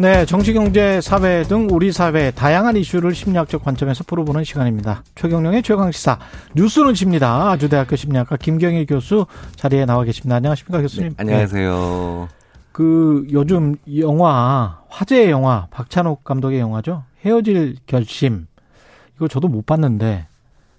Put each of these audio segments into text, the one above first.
네, 정치, 경제, 사회 등 우리 사회 다양한 이슈를 심리학적 관점에서 풀어보는 시간입니다. 최경령의 최강시사 뉴스는 십니다. 아주대학교 심리학과 김경일 교수 자리에 나와 계십니다. 안녕하십니까 교수님? 네, 안녕하세요. 그 요즘 영화 화제의 영화 박찬욱 감독의 영화죠. 헤어질 결심 이거 저도 못 봤는데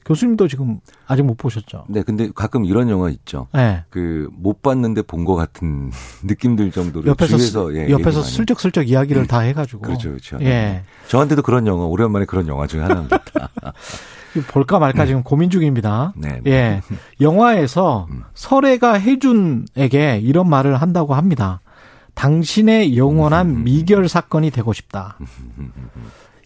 교수님도 지금 아직 못 보셨죠? 네, 근데 가끔 이런 영화 있죠. 네. 그못 봤는데 본 것 같은 느낌 들 정도로 옆에서 주위에서 예, 옆에서 슬쩍슬쩍 이야기를 음. 다 해가지고 그렇죠, 그렇죠. 예. 네. 저한테도 그런 영화 오랜만에 그런 영화 중에 하나입니다. 볼까 말까 지금 고민 중입니다. 네. 네. 예. 영화에서 음. 설애가 혜준에게 이런 말을 한다고 합니다. 당신의 영원한 음. 미결 사건이 되고 싶다.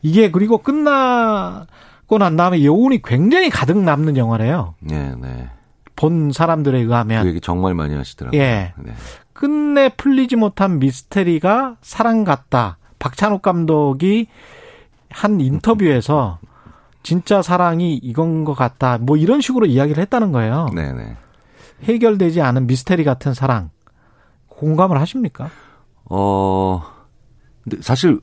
이게 그리고 끝나 찍고 난 다음에 여운이 굉장히 가득 남는 영화래요. 네, 네. 본 사람들에 의하면. 그 얘기 정말 많이 하시더라고요. 예. 네. 끝내 풀리지 못한 미스테리가 사랑 같다. 박찬욱 감독이 한 인터뷰에서 진짜 사랑이 이건 것 같다. 뭐 이런 식으로 이야기를 했다는 거예요. 네네. 네. 해결되지 않은 미스테리 같은 사랑. 공감을 하십니까? 어, 근데 사실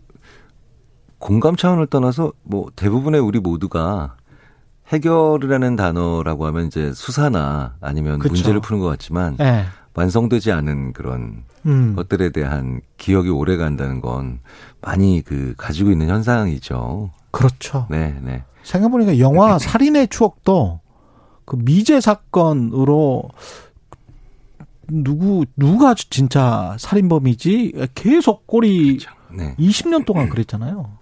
공감 차원을 떠나서 뭐 대부분의 우리 모두가 해결이라는 단어라고 하면 이제 수사나 아니면 그쵸. 문제를 푸는 것 같지만 네. 완성되지 않은 그런 음. 것들에 대한 기억이 오래 간다는 건 많이 그 가지고 있는 현상이죠. 그렇죠. 네, 네. 생각해보니까 영화 살인의 추억도 그 미제 사건으로 누구 누가 진짜 살인범이지 계속 꼬리 그렇죠. 네. 20년 동안 그랬잖아요.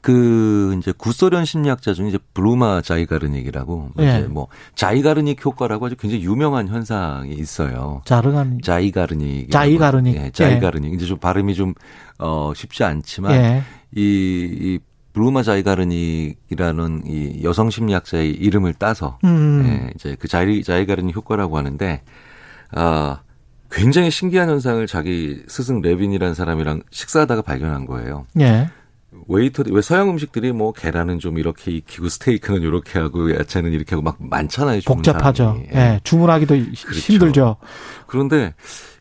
그 이제 구소련 심리학자 중에 이제 브루마 자이가르닉이라고 네. 이제 뭐 자이가르닉 효과라고 아주 굉장히 유명한 현상이 있어요. 자르간 자이가르닉 자이가르닉 예, 자이가르닉 예. 이제 좀 발음이 좀어 쉽지 않지만 예. 이, 이 블루마 자이가르닉이라는 이 여성 심리학자의 이름을 따서 음. 예, 이제 그 자이 자이가르닉 효과라고 하는데 아 굉장히 신기한 현상을 자기 스승 레빈이라는 사람이랑 식사하다가 발견한 거예요. 예. 웨이터 왜 서양 음식들이 뭐 계란은 좀 이렇게 익히고 스테이크는 이렇게 하고 야채는 이렇게 하고 막 많잖아요. 복잡하죠. 예. 네, 주문하기도 그렇죠. 힘들죠. 그런데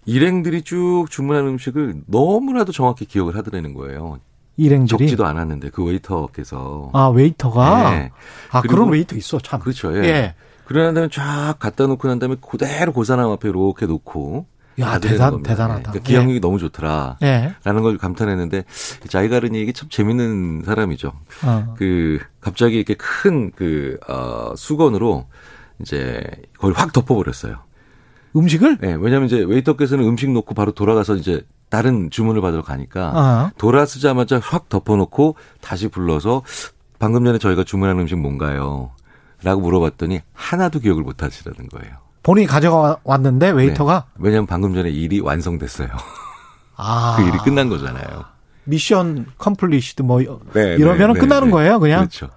일행들이 쭉 주문한 음식을 너무나도 정확히 기억을 하더라는 거예요. 일행들이 적지도 않았는데 그 웨이터께서 아 웨이터가 네. 아 그런 웨이터 있어 참 그렇죠. 예. 예. 그러고 난 다음에 쫙 갖다 놓고 난 다음에 그대로 고사람 앞에 이렇게 놓고 야, 대단, 대단하다. 그러니까 기억력이 예. 너무 좋더라. 예. 라는 걸 감탄했는데, 자이가르닉 이게 참 재밌는 사람이죠. 어. 그, 갑자기 이렇게 큰 그, 어, 수건으로 이제 그걸 확 덮어버렸어요. 음식을? 네, 왜냐면 이제 웨이터께서는 음식 놓고 바로 돌아가서 이제 다른 주문을 받으러 가니까 어. 돌아서자마자 확 덮어놓고 다시 불러서 방금 전에 저희가 주문한 음식 뭔가요? 라고 물어봤더니 하나도 기억을 못 하시더라는 거예요. 본인이 가져왔는데 웨이터가 네. 왜냐면 방금 전에 일이 완성됐어요. 아. 그 일이 끝난 거잖아요. mission accomplished 뭐 네, 이러면은 네, 끝나는 네. 거예요, 그냥. 그렇죠.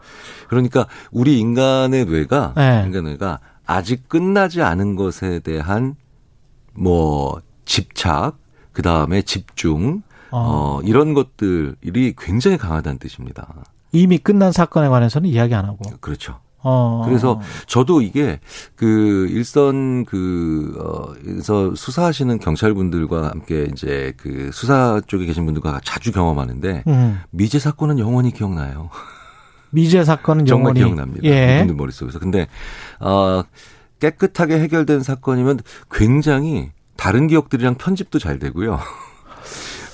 그러니까 우리 인간의 뇌가 네. 인간의 뇌가 아직 끝나지 않은 것에 대한 뭐 집착, 그다음에 집중 어. 어 이런 것들이 굉장히 강하다는 뜻입니다. 이미 끝난 사건에 관해서는 이야기 안 하고. 그렇죠. 어. 그래서 저도 이게 그 일선 그, 어, 에서 수사하시는 경찰분들과 함께 이제 그 수사 쪽에 계신 분들과 자주 경험하는데 음. 미제 사건은 영원히 기억나요. 미제 사건은 정말 영원히 기억납니다. 예. 분들 머릿속에서. 근데, 어, 깨끗하게 해결된 사건이면 굉장히 다른 기억들이랑 편집도 잘 되고요.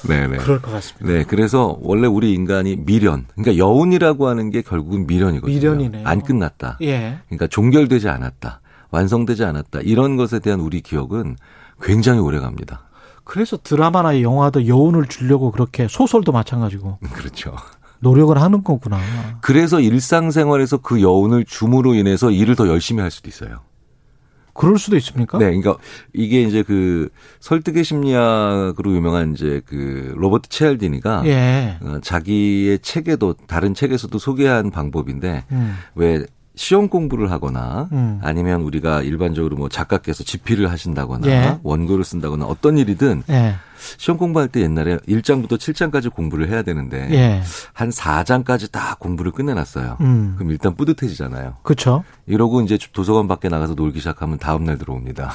네네. 그럴 것 같습니다. 네, 그래서 원래 우리 인간이 미련, 그러니까 여운이라고 하는 게 결국은 미련이거든요. 미련이네요. 안 끝났다. 예. 그러니까 종결되지 않았다. 완성되지 않았다. 이런 것에 대한 우리 기억은 굉장히 오래 갑니다. 그래서 드라마나 영화도 여운을 주려고 그렇게 소설도 마찬가지고. 그렇죠. 노력을 하는 거구나. 그래서 일상생활에서 그 여운을 줌으로 인해서 일을 더 열심히 할 수도 있어요. 그럴 수도 있습니까? 네, 그러니까 이게 이제 그 설득의 심리학으로 유명한 이제 그 로버트 체알디니가 예. 어, 자기의 책에도 다른 책에서도 소개한 방법인데 음. 왜 시험 공부를 하거나 음. 아니면 우리가 일반적으로 뭐 작가께서 집필을 하신다거나 예. 원고를 쓴다거나 어떤 일이든 예. 시험 공부할 때 옛날에 1장부터 7장까지 공부를 해야 되는데 예. 한 4장까지 다 공부를 끝내놨어요. 음. 그럼 일단 뿌듯해지잖아요. 그렇죠. 이러고 이제 도서관 밖에 나가서 놀기 시작하면 다음 날 들어옵니다.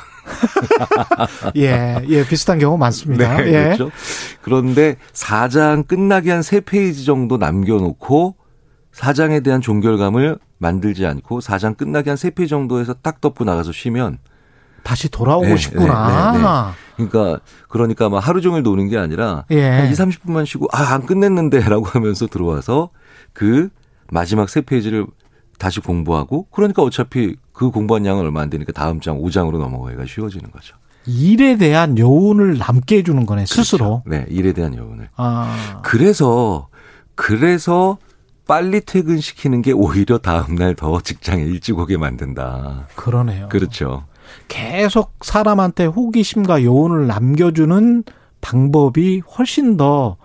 예, 예, 비슷한 경우 많습니다. 네, 예. 그렇죠. 그런데 4장 끝나기 한 3페이지 정도 남겨놓고 4장에 대한 종결감을 만들지 않고 4장 끝나기 한 3페이지 정도에서 딱 덮고 나가서 쉬면 다시 돌아오고 네, 싶구나. 네, 네, 네. 그러니까 그러니까 막 하루 종일 노는 게 아니라 예. 한 2, 30분만 쉬고 아, 안 끝냈는데라고 하면서 들어와서 그 마지막 3페이지를 다시 공부하고 그러니까 어차피 그 공부한 양은 얼마 안 되니까 다음 장 5장으로 넘어가기가 쉬워지는 거죠. 일에 대한 여운을 남게 해주는 거네 그렇죠. 스스로. 네, 일에 대한 여운을. 아. 그래서 그래서 빨리 퇴근시키는 게 오히려 다음날 더 직장에 일찍 오게 만든다. 그러네요. 그렇죠. 계속 사람한테 호기심과 요원을 남겨주는 방법이 훨씬 더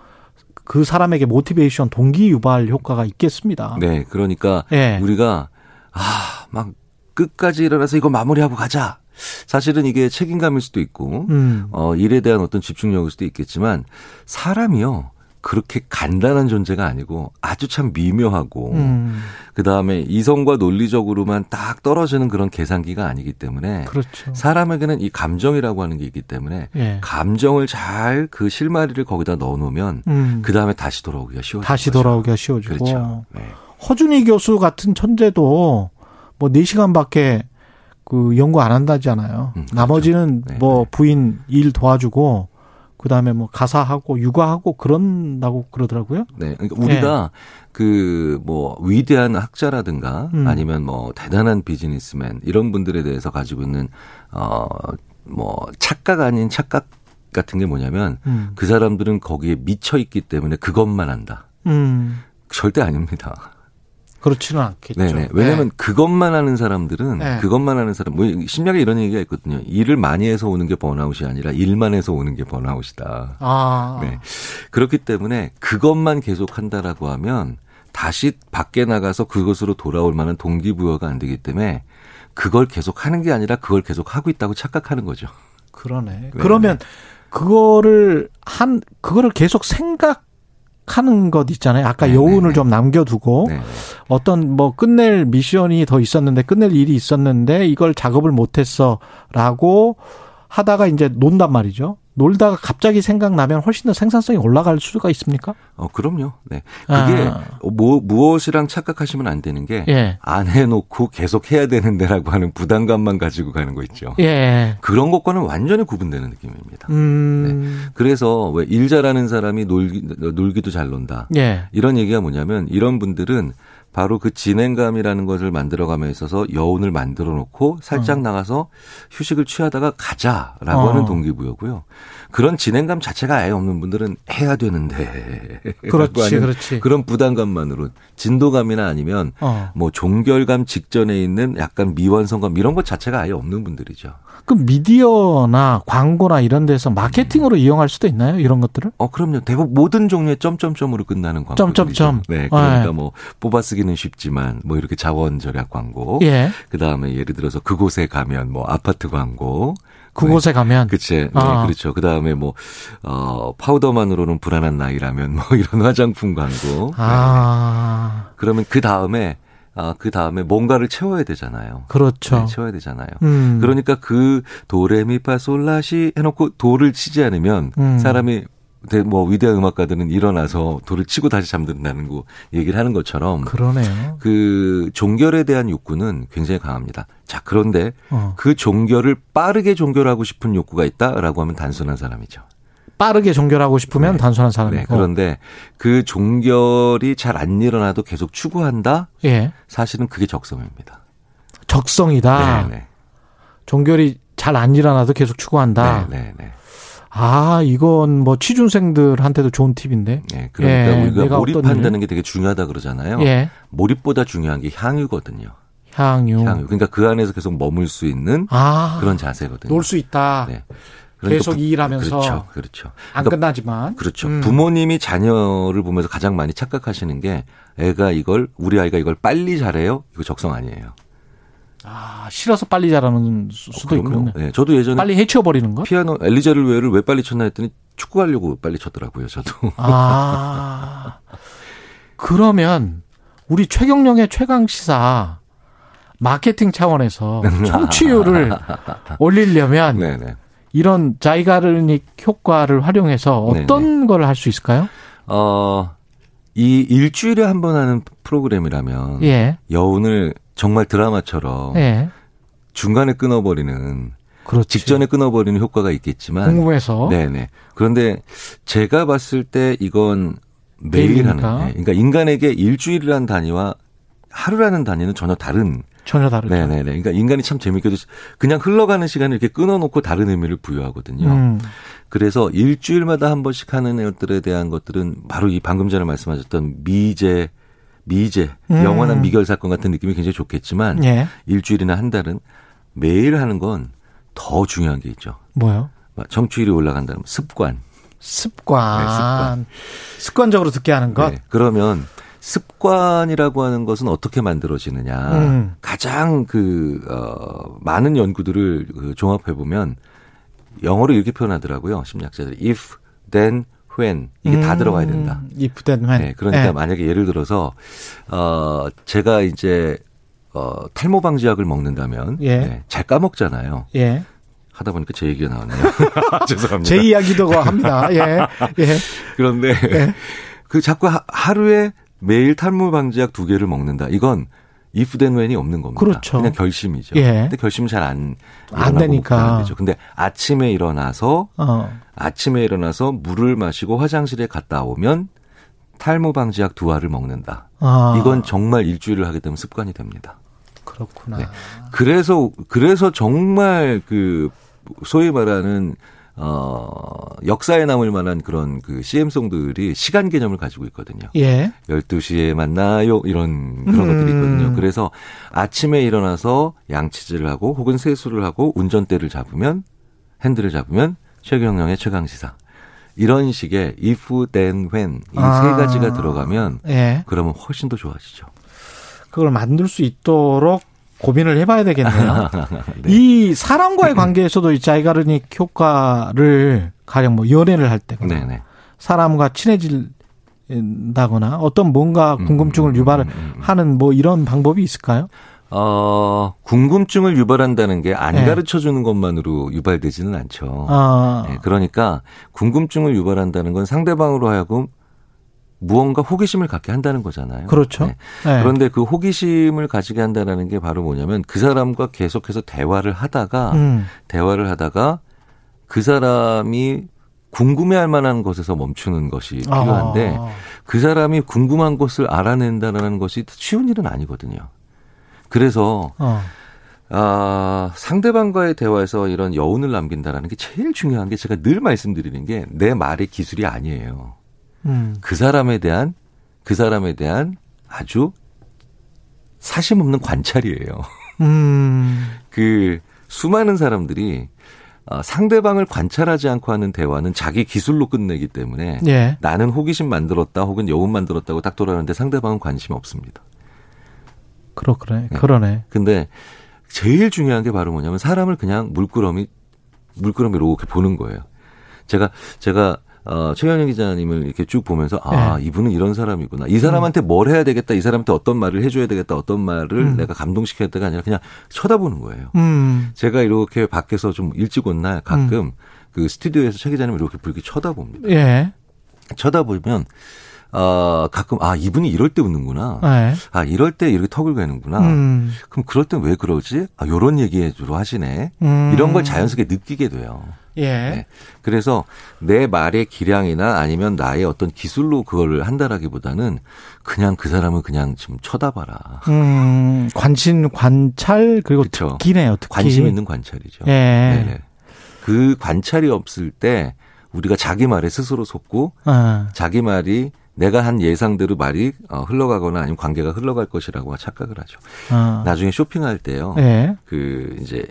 그 사람에게 모티베이션, 동기 유발 효과가 있겠습니다. 네, 그러니까 네. 우리가 아, 막 끝까지 일어나서 이거 마무리하고 가자. 사실은 이게 책임감일 수도 있고, 음. 어, 일에 대한 어떤 집중력일 수도 있겠지만, 사람이요, 그렇게 간단한 존재가 아니고 아주 참 미묘하고 음. 그다음에 이성과 논리적으로만 딱 떨어지는 그런 계산기가 아니기 때문에 그렇죠. 사람에게는 이 감정이라고 하는 게 있기 때문에 예. 감정을 잘 그 실마리를 거기다 넣어 놓으면 음. 그다음에 다시 돌아오기가 쉬워지고 다시 돌아오기가 쉬워지고 그렇죠. 네. 허준희 교수 같은 천재도 뭐 4시간밖에 그 연구 안 한다잖아요. 음, 그렇죠. 나머지는 네, 뭐 네. 부인 일 도와주고 그다음에 뭐 가사하고 육아하고 그런다고 그러더라고요. 네. 그러니까 우리가 네. 그뭐 위대한 학자라든가 음. 아니면 뭐 대단한 비즈니스맨 이런 분들에 대해서 가지고 있는 어뭐 착각 아닌 착각 같은 게 뭐냐면 음. 그 사람들은 거기에 미쳐 있기 때문에 그것만 한다. 음. 절대 아닙니다. 그렇지는 않겠죠. 네네. 왜냐하면 네. 그것만 하는 사람들은 네. 그것만 하는 사람 뭐 심리학에 이런 얘기가 있거든요. 일을 많이 해서 오는 게 번아웃이 아니라 일만 해서 오는 게 번아웃이다. 아. 네. 그렇기 때문에 그것만 계속 한다라고 하면 다시 밖에 나가서 그것으로 돌아올 만한 동기부여가 안 되기 때문에 그걸 계속 하는 게 아니라 그걸 계속 하고 있다고 착각하는 거죠. 그러네. 네. 그러면 그거를 한 그거를 계속 생각 하는 것 있잖아요. 아까 네네. 여운을 네. 좀 남겨두고 네네. 어떤 뭐 끝낼 미션이 더 있었는데 끝낼 일이 있었는데 이걸 작업을 못했어라고 하다가 이제 논단 말이죠. 놀다가 갑자기 생각나면 훨씬 더 생산성이 올라갈 수가 있습니까? 어, 그럼요. 네. 그게 아. 뭐, 무엇이랑 착각하시면 안 되는 게, 예. 안 해놓고 계속 해야 되는데라고 하는 부담감만 가지고 가는 거 있죠. 예. 그런 것과는 완전히 구분되는 느낌입니다. 음. 네. 그래서 왜 일 잘하는 사람이 놀기, 놀기도 잘 논다. 예. 이런 얘기가 뭐냐면 이런 분들은 바로 그 진행감이라는 것을 만들어감에 있어서 여운을 만들어 놓고 살짝 어. 나가서 휴식을 취하다가 가자라고 어. 하는 동기부여고요. 그런 진행감 자체가 아예 없는 분들은 해야 되는데. 그렇지, 그렇지. 그런 부담감만으로 진도감이나 아니면 어. 뭐 종결감 직전에 있는 약간 미완성감 이런 것 자체가 아예 없는 분들이죠. 그 미디어나 광고나 이런 데서 마케팅으로 음. 이용할 수도 있나요? 이런 것들을? 어, 그럼요. 대부분 모든 종류의 점점점으로 끝나는 광고. 점점점. 네. 그러니까 네. 뭐 뽑아쓰기 는 쉽지만 뭐 이렇게 자원 절약 광고. 예. 그다음에 예를 들어서 그곳에 가면 뭐 아파트 광고. 그곳에 네. 가면 그치. 네, 아. 그렇죠. 그다음에 뭐 어, 파우더만으로는 불안한 나이라면 뭐 이런 화장품 광고. 아. 네. 그러면 그 다음에 아, 그 다음에 뭔가를 채워야 되잖아요. 그렇죠. 네, 채워야 되잖아요. 음. 그러니까 그 도레미파솔라시 해놓고 도를 치지 않으면 음. 사람이 뭐 위대한 음악가들은 일어나서 돌을 치고 다시 잠든다는 거 얘기를 하는 것처럼 그러네요. 그 종결에 대한 욕구는 굉장히 강합니다. 자 그런데 어. 그 종결을 빠르게 종결하고 싶은 욕구가 있다라고 하면 단순한 사람이죠. 빠르게 종결하고 싶으면 네. 단순한 사람이고. 네. 그런데 그 종결이 잘 안 일어나도 계속 추구한다. 예. 사실은 그게 적성입니다. 적성이다. 네, 네. 종결이 잘 안 일어나도 계속 추구한다. 네, 네, 네. 아, 이건 뭐 취준생들한테도 좋은 팁인데. 네, 그러니까 예, 우리가 몰입한다는 게 되게 중요하다 그러잖아요. 예. 몰입보다 중요한 게 향유거든요. 향유. 향유. 그러니까 그 안에서 계속 머물 수 있는 아, 그런 자세거든요. 놀 수 있다. 네. 그러니까 계속 부, 일하면서 그렇죠, 그렇죠. 안 그러니까, 끝나지만 그렇죠. 음. 부모님이 자녀를 보면서 가장 많이 착각하시는 게 애가 이걸 우리 아이가 이걸 빨리 잘해요. 이거 적성 아니에요. 아 싫어서 빨리 잘하는 수도 어, 있군요. 네, 저도 예전에 빨리 해치워 버리는 거? 피아노 엘리제를 웨를 왜 빨리 쳤나 했더니 축구 하려고 빨리 쳤더라고요. 저도. 아 그러면 우리 최경령의 최강 시사 마케팅 차원에서 청취율을 올리려면 네네. 이런 자이가르닉 효과를 활용해서 어떤 걸 할 수 있을까요? 어, 이 일주일에 한 번 하는 프로그램이라면 예. 여운을 정말 드라마처럼 예. 중간에 끊어버리는 그렇지. 직전에 끊어버리는 효과가 있겠지만 궁금해서 네네 그런데 제가 봤을 때 이건 매일 하는 네. 그러니까 인간에게 일주일이라는 단위와 하루라는 단위는 전혀 다른 전혀 다르죠. 네네네. 그러니까 인간이 참 재밌게도 그냥 흘러가는 시간을 이렇게 끊어놓고 다른 의미를 부여하거든요. 음. 그래서 일주일마다 한 번씩 하는 것들에 대한 것들은 바로 이 방금 전에 말씀하셨던 미제, 미제, 음. 영원한 미결 사건 같은 느낌이 굉장히 좋겠지만 예. 일주일이나 한 달은 매일 하는 건 더 중요한 게 있죠. 뭐요? 정치율이 올라간다면 습관. 습관. 네, 습관. 습관적으로 듣게 하는 것. 네. 그러면 습관이라고 하는 것은 어떻게 만들어지느냐. 음. 가장 그, 어, 많은 연구들을 그 종합해 보면 영어로 이렇게 표현하더라고요. 심리학자들이. if, then, when. 이게 음. 다 들어가야 된다. if, then, when. 네. 그러니까 네. 만약에 예를 들어서, 어, 제가 이제, 어, 탈모 방지약을 먹는다면. 예. 네, 잘 까먹잖아요. 예. 하다 보니까 제 얘기가 나왔네요. 죄송합니다. 제 이야기도 합니다. 예. 예. 그런데 예. 그 자꾸 하루에 매일 탈모 방지약 두 개를 먹는다. 이건 if then when이 없는 겁니다. 그렇죠. 그냥 결심이죠. 예. 근데 결심은 잘안 안 되니까. 되죠. 근데 아침에 일어나서 어. 아침에 일어나서 물을 마시고 화장실에 갔다 오면 탈모 방지약 두 알을 먹는다. 아. 이건 정말 일주일을 하게 되면 습관이 됩니다. 그렇구나. 네. 그래서 그래서 정말 그 소위 말하는 어, 역사에 남을 만한 그런 그 CM송들이 시간 개념을 가지고 있거든요. 예. 12시에 만나요. 이런 그런 음. 것들이 있거든요. 그래서 아침에 일어나서 양치질을 하고 혹은 세수를 하고 운전대를 잡으면 핸들을 잡으면 최경영의 최강시사. 이런 식의 if, then, when 이세 아. 가지가 들어가면 예. 그러면 훨씬 더 좋아지죠. 그걸 만들 수 있도록 고민을 해봐야 되겠네요. 네. 이 사람과의 관계에서도 이 자이가르닉 효과를 가령 뭐 연애를 할 때거나 네네. 네. 사람과 친해진다거나 어떤 뭔가 음, 궁금증을 음, 유발하는 음, 뭐 이런 방법이 있을까요? 어, 궁금증을 유발한다는 게안 네. 가르쳐 주는 것만으로 유발되지는 않죠. 아. 네, 그러니까 궁금증을 유발한다는 건 상대방으로 하여금 무언가 호기심을 갖게 한다는 거잖아요. 그렇죠. 네. 네. 그런데 그 호기심을 가지게 한다는 게 바로 뭐냐면 그 사람과 계속해서 대화를 하다가 음. 대화를 하다가 그 사람이 궁금해할 만한 것에서 멈추는 것이 필요한데 아. 그 사람이 궁금한 것을 알아낸다는 것이 쉬운 일은 아니거든요. 그래서 어. 아, 상대방과의 대화에서 이런 여운을 남긴다라는 게 제일 중요한 게 제가 늘 말씀드리는 게 내 말의 기술이 아니에요. 음. 그 사람에 대한 그 사람에 대한 아주 사심 없는 관찰이에요. 음. 그 수많은 사람들이 어, 상대방을 관찰하지 않고 하는 대화는 자기 기술로 끝내기 때문에 예. 나는 호기심 만들었다 혹은 여운 만들었다고 딱 돌아가는데 상대방은 관심 없습니다. 그렇그래 네. 그러네. 근데 제일 중요한 게 바로 뭐냐면 사람을 그냥 물끄러미 물끄러미로 이렇게 보는 거예요. 제가 제가 어, 최현영 기자님을 이렇게 쭉 보면서 아 네. 이분은 이런 사람이구나. 이 사람한테 뭘 해야 되겠다. 이 사람한테 어떤 말을 해줘야 되겠다. 어떤 말을 음. 내가 감동시켜야되가 아니라 그냥 쳐다보는 거예요. 음. 제가 이렇게 밖에서 좀 일찍 온 날 가끔 음. 그 스튜디오에서 최 기자님을 이렇게 이렇게 쳐다봅니다. 예. 쳐다보면 어, 가끔, 아, 이분이 이럴 때 웃는구나. 네. 아, 이럴 때 이렇게 턱을 괴는구나. 음. 그럼 그럴 땐 왜 그러지? 아, 요런 얘기 주로 하시네. 음. 이런 걸 자연스럽게 느끼게 돼요. 예. 네. 그래서 내 말의 기량이나 아니면 나의 어떤 기술로 그걸 한다라기보다는 그냥 그 사람을 그냥 좀 쳐다봐라. 음, 관심, 관찰, 그리고 그렇죠. 특기네요, 특기. 관심 있는 관찰이죠. 예. 네네. 그 관찰이 없을 때 우리가 자기 말에 스스로 속고 아. 자기 말이 내가 한 예상대로 말이 어, 흘러가거나 아니면 관계가 흘러갈 것이라고 착각을 하죠. 아. 나중에 쇼핑할 때요. 네. 그 이제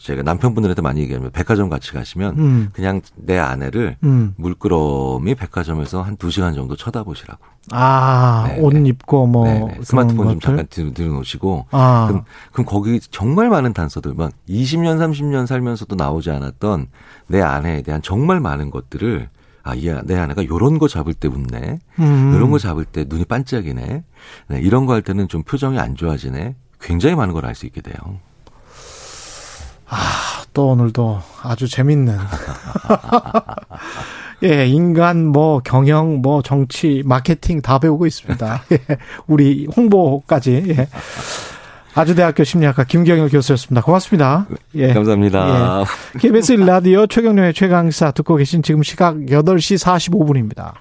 제가 남편분들한테 많이 얘기하면 백화점 같이 가시면 음. 그냥 내 아내를 음. 물끄러미 백화점에서 한두 시간 정도 쳐다보시라고. 아, 네네. 옷 입고 뭐 네네. 스마트폰 좀 잠깐 들, 들어놓으시고. 아. 그럼, 그럼 거기 정말 많은 단서들, 막 20년, 30년 살면서도 나오지 않았던 내 아내에 대한 정말 많은 것들을 아, 이, 내 아내가 요런 거 잡을 때 웃네. 음. 요런 거 잡을 때 눈이 반짝이네. 네, 이런 거 할 때는 좀 표정이 안 좋아지네. 굉장히 많은 걸 알 수 있게 돼요. 아, 또 오늘도 아주 재밌는. 예, 인간, 뭐, 경영, 뭐, 정치, 마케팅 다 배우고 있습니다. 예, 우리 홍보까지. 예. 아주대학교 심리학과 김경일 교수였습니다. 고맙습니다. 예. 감사합니다. 예. KBS 라디오 최경련의 최강사 듣고 계신 지금 시각 8시 45분입니다.